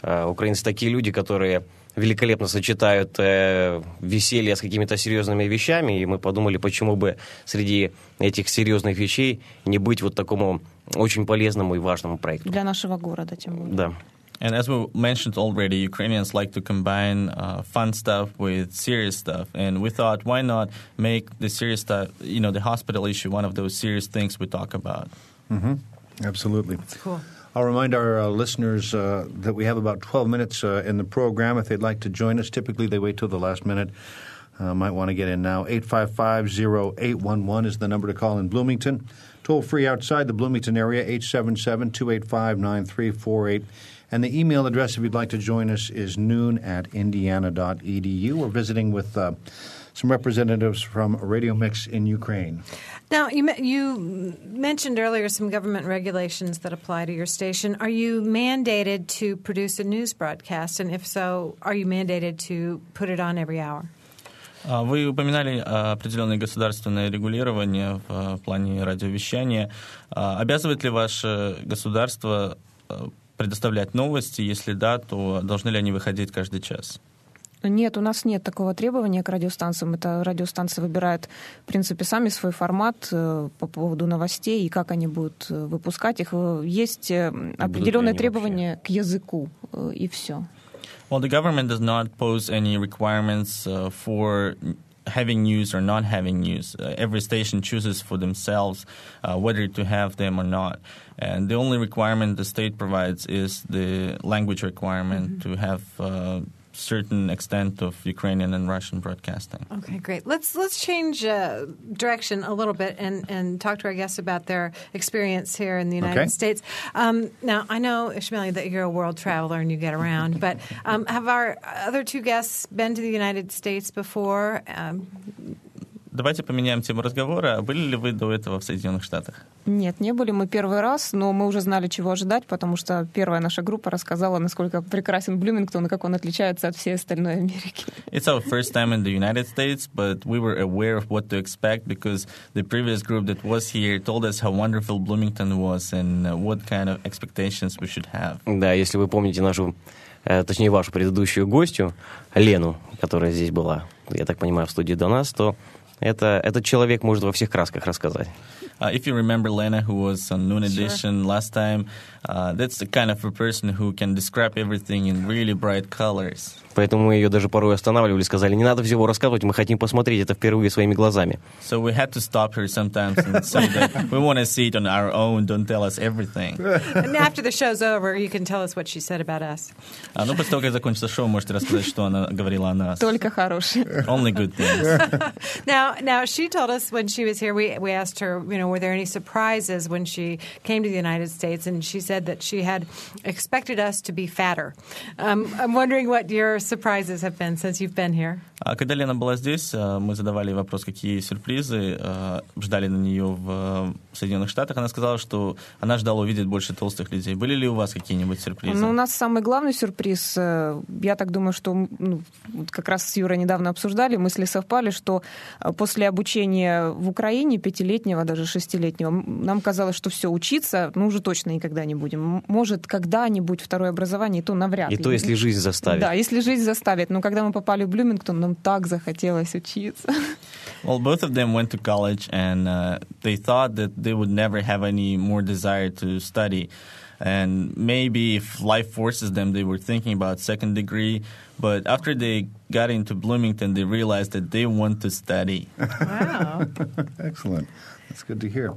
украинцы такие люди, которые великолепно сочетают э, веселье с какими-то серьезными вещами, и мы подумали, почему бы среди этих серьезных вещей не быть вот такому очень полезному и важному проекту. Для нашего города, тем более. Да. And as we mentioned already, Ukrainians like to combine uh, fun stuff with serious stuff. And we thought, why not make the serious stuff, you know, the hospital issue, one of those serious things we talk about? Mm-hmm. Absolutely. That's cool. I'll remind our uh, listeners uh, that we have about 12 minutes uh, in the program. If they'd like to join us, typically they wait till the last minute. Uh, might want to get in now. 855 0811 is the number to call in Bloomington. Toll free outside the Bloomington area, 877 285 9348. And the email address, if you'd like to join us, is noon at indiana.edu. We're visiting with uh, some representatives from Radio Mix in Ukraine. Now, you, you mentioned earlier some government regulations that apply to your station. Are you mandated to produce a news broadcast? And if so, are you mandated to put it on every hour? Вы упоминали определенное государственное регулирование в плане радиовещания. Обязывает ли ваше государство предоставлять новости? Если да, то должны ли они выходить каждый час? Нет, у нас нет такого требования к радиостанциям. Это радиостанции выбирают, в принципе, сами свой формат э, по поводу новостей и как они будут э, выпускать их. Э, есть определенные требования вообще? к языку, и все. Well, the government does not pose any requirements uh, for having news or not having news. Uh, every station chooses for themselves uh, whether to have them or not. And the only requirement the state provides is the language requirement mm-hmm. to have uh, certain extent of Ukrainian and Russian broadcasting. Okay, great. Let's let's change uh, direction a little bit and, and talk to our guests about their experience here in the United okay. States. Um, now, I know Ishmael that you're a world traveler and you get around, but um, have our other two guests been to the United States before? Um, Давайте поменяем тему разговора. Были ли вы до этого в Соединенных Штатах? Нет, не были. Мы первый раз, но мы уже знали, чего ожидать, потому что первая наша группа рассказала, насколько прекрасен Блюмингтон и как он отличается от всей остальной Америки. It's our first time in the United States, but we were aware of what to expect because the previous group that was here told us how wonderful Bloomington was and what kind of expectations we should have. Да, если вы помните нашу точнее, вашу предыдущую гостью, Лену, которая здесь была, я так понимаю, в студии до нас, то это, этот человек может во всех красках рассказать. Uh, if you remember Lena, who was on Noon Edition sure. last time, uh, that's the kind of a person who can describe everything in really bright colors. Поэтому мы ее даже порой останавливали, сказали, не надо всего рассказывать, мы хотим посмотреть это впервые своими глазами. So we had to stop her sometimes and say that we want to see it on our own, don't tell us everything. And after the show's over, you can tell us what she said about us. А, ну, после того, как закончится шоу, можете рассказать, что она говорила о нас. Только хорошее. Only good things. now, now, she told us when she was here, we, we asked her, you know, know, were there any surprises when she came to the United States? And she said that she had expected us to be fatter. Um, I'm wondering what your surprises have been since you've been here. А когда Лена была здесь, э, мы задавали вопрос, какие сюрпризы э, ждали на нее в Соединенных Штатах. Она сказала, что она ждала увидеть больше толстых людей. Были ли у вас какие-нибудь сюрпризы? Ну, у нас самый главный сюрприз, э, я так думаю, что ну, как раз с Юрой недавно обсуждали, мысли совпали, что после обучения в Украине, пятилетнего, даже шестилетнего, нам казалось, что все, учиться, ну, уже точно никогда не будем. Может, когда-нибудь второе образование, и то навряд и ли. И то, если жизнь заставит. Да, если жизнь заставит. Но когда мы попали в Блюмингтон, нам так захотелось учиться. Well, both of them went to college, and uh, they thought that they would never have any more desire to study. And maybe if life forces them, they were thinking about second degree. But after they got into Bloomington, they realized that they want to study. Wow. Excellent. That's good to hear.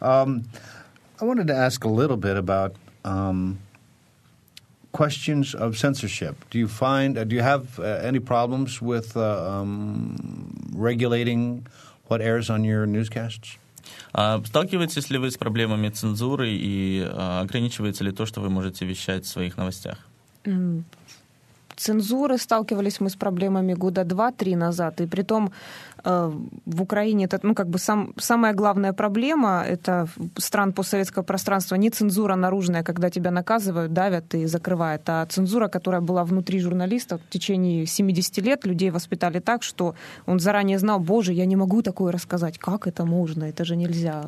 Um, I wanted to ask a little bit about um, questions of censorship. Do you find, uh, do you have uh, any problems with uh, um, regulating what airs on your newscasts? Сталкиваетесь ли вы с проблемами цензуры и ограничивается ли то, что вы можете вещать в своих новостях? Цензуры. Сталкивались мы с проблемами года два-три назад, и при том Э, в Украине это, ну, как бы сам, самая главная проблема это стран постсоветского пространства. Не цензура наружная, когда тебя наказывают, давят и закрывают, а цензура, которая была внутри журналиста в течение 70 лет, людей воспитали так, что он заранее знал, боже, я не могу такое рассказать, как это можно, это же нельзя.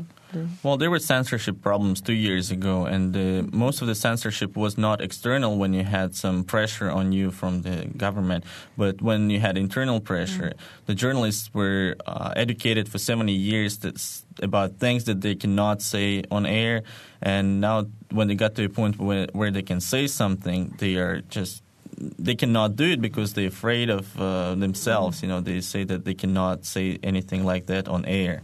Well, there were censorship problems two years ago, and uh, most of the censorship was not external when you had some pressure on you from the government, but when you had internal pressure, mm. the journalists were uh, educated for so many years about things that they cannot say on air, and now when they got to a point where, where they can say something, they are just they cannot do it because they're afraid of uh, themselves. Mm. You know, they say that they cannot say anything like that on air.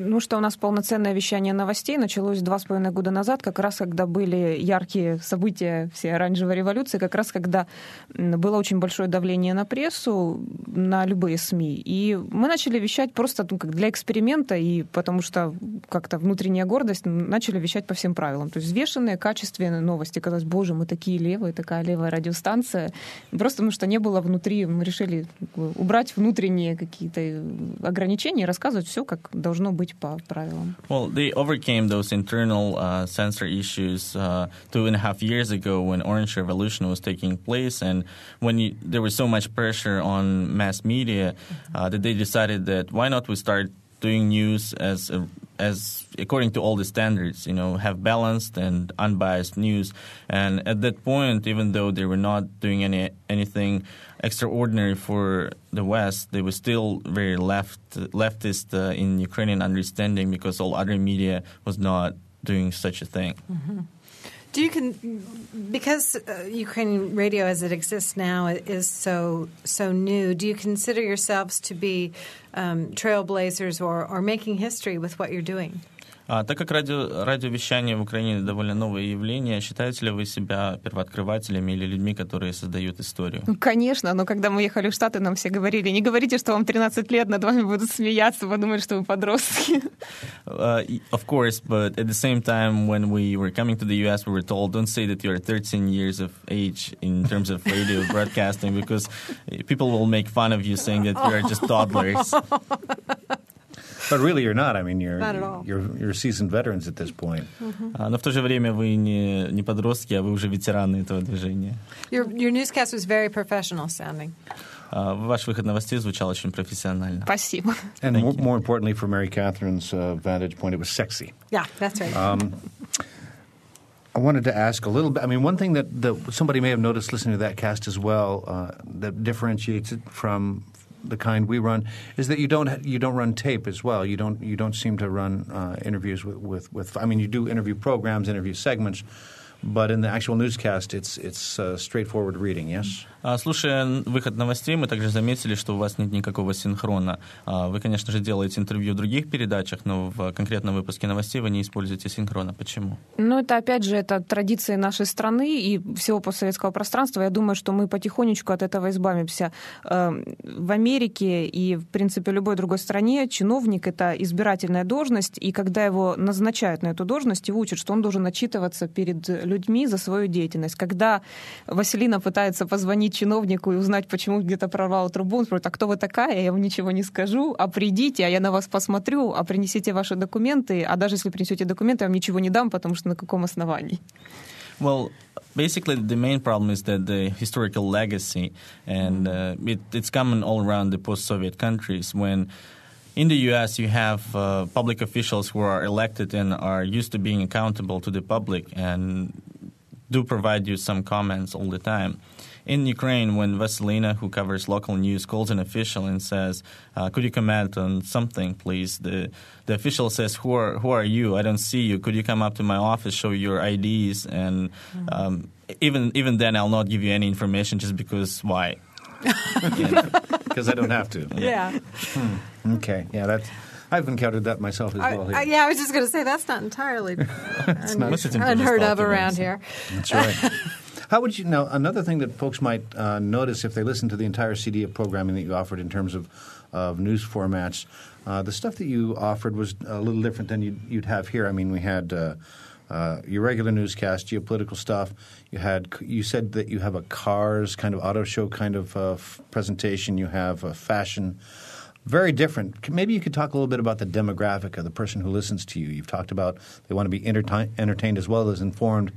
Ну что, у нас полноценное вещание новостей началось два с половиной года назад, как раз когда были яркие события всей оранжевой революции, как раз когда было очень большое давление на прессу, на любые СМИ. И мы начали вещать просто ну, как для эксперимента, и потому что как-то внутренняя гордость, начали вещать по всем правилам. То есть взвешенные, качественные новости. Казалось, боже, мы такие левые, такая левая радиостанция. Просто потому что не было внутри, мы решили убрать внутренние какие-то ограничения и рассказывать все, как должно быть быть по правилам? Well, they overcame those internal uh, censor issues uh, two and a half years ago when Orange Revolution was taking place, and when you, there was so much pressure on mass media uh, that they decided that why not we start doing news as a, as according to all the standards, you know, have balanced and unbiased news. And at that point, even though they were not doing any anything extraordinary for the West, they were still very left leftist uh, in Ukrainian understanding because all other media was not doing such a thing. Mm-hmm. Do you can because uh, Ukrainian radio as it exists now is so so new? Do you consider yourselves to be um, trailblazers or, or making history with what you're doing? А, так как радио, радиовещание в Украине довольно новое явление, считаете ли вы себя первооткрывателями или людьми, которые создают историю? Ну, конечно, но когда мы ехали в Штаты, нам все говорили, не говорите, что вам 13 лет, над вами будут смеяться, подумают, что вы подростки. Uh, of course, but at the same time, when we were coming to the US, we were told, don't say that you're 13 years of age in terms of radio broadcasting because people will make fun of you saying that you're just toddlers. But really, you're not. I mean, you're not at all. You're, you're seasoned veterans at this point. Mm-hmm. Uh, но в то же время вы не, не подростки, а вы уже ветераны этого движения. Your, your newscast was very professional sounding. Uh, ваш выход новостей звучал очень профессионально. Спасибо. And more, more, importantly, from Mary Catherine's uh, vantage point, it was sexy. Yeah, that's right. Um, I wanted to ask a little bit. I mean, one thing that, that somebody may have noticed listening to that cast as well uh, that differentiates it from the kind we run is that you don't you don't run tape as well. You don't you don't seem to run uh, interviews with, with, with I mean you do interview programs, interview segments, but in the actual newscast, it's it's uh, straightforward reading. Yes. А, Слушая выход новостей, мы также заметили, что у вас нет никакого синхрона. А, Вы, конечно же, делаете интервью в других передачах, но в конкретном выпуске новостей вы не используете синхрона. Почему? Ну, это, опять же, это традиции нашей страны и всего постсоветского пространства. Я думаю, что мы потихонечку от этого избавимся. Э, В Америке и, в принципе, любой другой стране чиновник — это избирательная должность, и когда его назначают на эту должность, его учат, что он должен отчитываться перед людьми за свою деятельность. Когда Василина пытается позвонить чиновнику и узнать, почему где-то прорвала трубу, он спрашивает, а кто вы такая? Я вам ничего не скажу, а придите, а я на вас посмотрю, а принесите ваши документы, а даже если принесете документы, я вам ничего не дам, потому что на каком основании? Well, basically, the main problem is that the historical legacy, and uh, it, it's common all around the post-Soviet countries. When in the U.S. you have uh, public officials who are elected and are used to being accountable to the public and do provide you some comments all the time. In Ukraine, when Vasilina, who covers local news, calls an official and says, uh, "Could you comment on something, please?" the the official says, "Who are who are you? I don't see you. Could you come up to my office, show your IDs?" And um, even even then, I'll not give you any information just because why? Because I don't have to. Yeah. Okay, yeah, that's. I've encountered that myself as I, well. I, here. yeah, I was just going to say that's not entirely un- Listen to unheard of around here. That's right. How would you now? Another thing that folks might uh, notice if they listen to the entire CD of programming that you offered in terms of of news formats, uh, the stuff that you offered was a little different than you'd, you'd have here. I mean, we had. Uh, uh, your regular newscast, geopolitical stuff. You had you said that you have a cars kind of auto show kind of uh, presentation. You have a fashion, very different. C- Maybe you could talk a little bit about the demographic of the person who listens to you. You've talked about they want to be entertain- entertained as well as informed,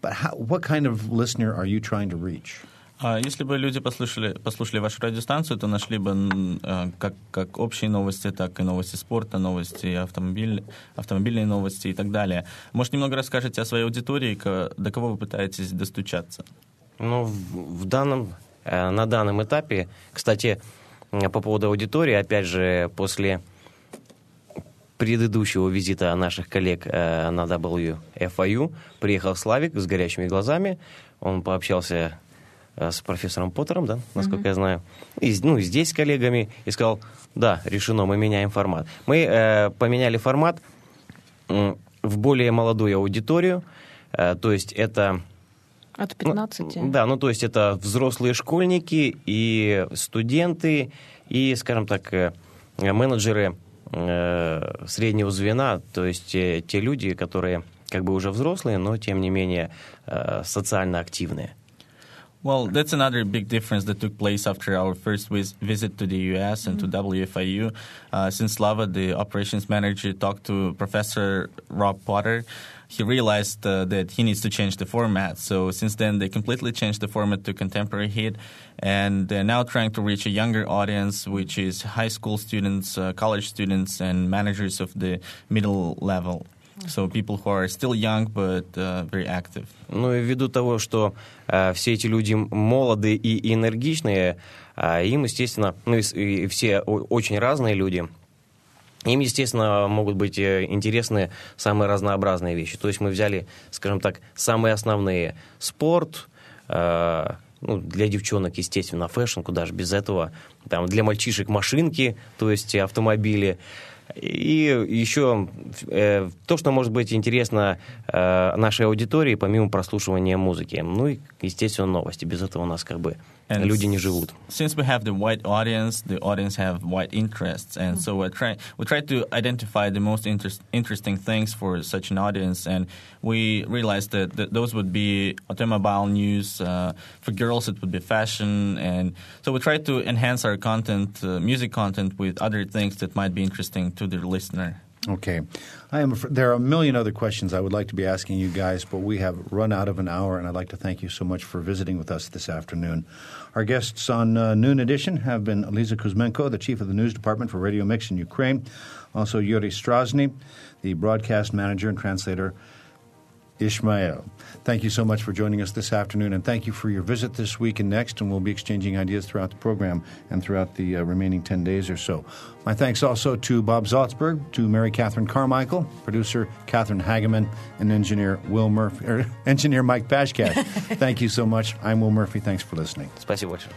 but how, what kind of listener are you trying to reach? А Если бы люди послушали, послушали вашу радиостанцию, то нашли бы м, э, как, как общие новости, так и новости спорта, новости автомобиль, автомобильные новости и так далее. Может, немного расскажете о своей аудитории, ко- до кого вы пытаетесь достучаться? Ну, в, в данном, э, на данном этапе, кстати, э, по поводу аудитории, опять же, после предыдущего визита наших коллег э, на WFIU приехал Славик с горящими глазами. Он пообщался э, с профессором Поттером, да, насколько я знаю, и, ну, здесь с коллегами, и сказал, да, решено, мы меняем формат. Мы э, поменяли формат в более молодую аудиторию, э, то есть это... От Ну, 15. да, ну то есть это взрослые школьники и студенты, и, скажем так, э, менеджеры э, среднего звена, то есть э, те люди, которые как бы уже взрослые, но тем не менее э, социально активные. Well, that's another big difference that took place after our first vis- visit to the US and to WFIU. Uh, since Slava, the operations manager, talked to Professor Rob Potter, he realized uh, that he needs to change the format. So since then, they completely changed the format to contemporary hit, and they're now trying to reach a younger audience, which is high school students, uh, college students, and managers of the middle level. So people who are still young but uh, very active. Ну и ввиду того, что э, все эти люди молодые и энергичные, а им, естественно, ну и, с- и все о- очень разные люди, им, естественно, могут быть э, интересны самые разнообразные вещи. То есть мы взяли, скажем так, самые основные. Спорт, э, ну, для девчонок, естественно, фэшн, куда же без этого. Там, для мальчишек машинки, то есть автомобили. И еще э, то, что может быть интересно э, нашей аудитории, помимо прослушивания музыки. Ну и, естественно, новости. Без этого у нас как бы And люди не живут. Since we have the white audience, the audience have white interests, and so we try we try to identify the most interest, interesting things for such an audience, and we realized that, that those would be automobile news. Uh, for girls, it would be fashion, and so we try to enhance our content, uh, music content, with other things that might be interesting to the listener. Okay. I am. af- There are a million other questions I would like to be asking you guys, but we have run out of an hour, and I'd like to thank you so much for visiting with us this afternoon. Our guests on uh, Noon Edition have been Liza Kuzmenko, the chief of the news department for Radio Mix in Ukraine, also Yuri Strozny, the broadcast manager and translator Ishmael. Thank you so much for joining us this afternoon, and thank you for your visit this week and next. And we'll be exchanging ideas throughout the program and throughout the uh, remaining 10 days or so. My thanks also to Bob Zaltsberg, to Mary Catherine Carmichael, producer Catherine Hageman, and engineer Will Murphy, or er, engineer Mike Bashkat. thank you so much. I'm Will Murphy. Thanks for listening. Spicy Watcher.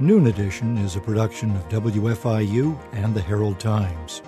Noon Edition is a production of WFIU and the Herald Times.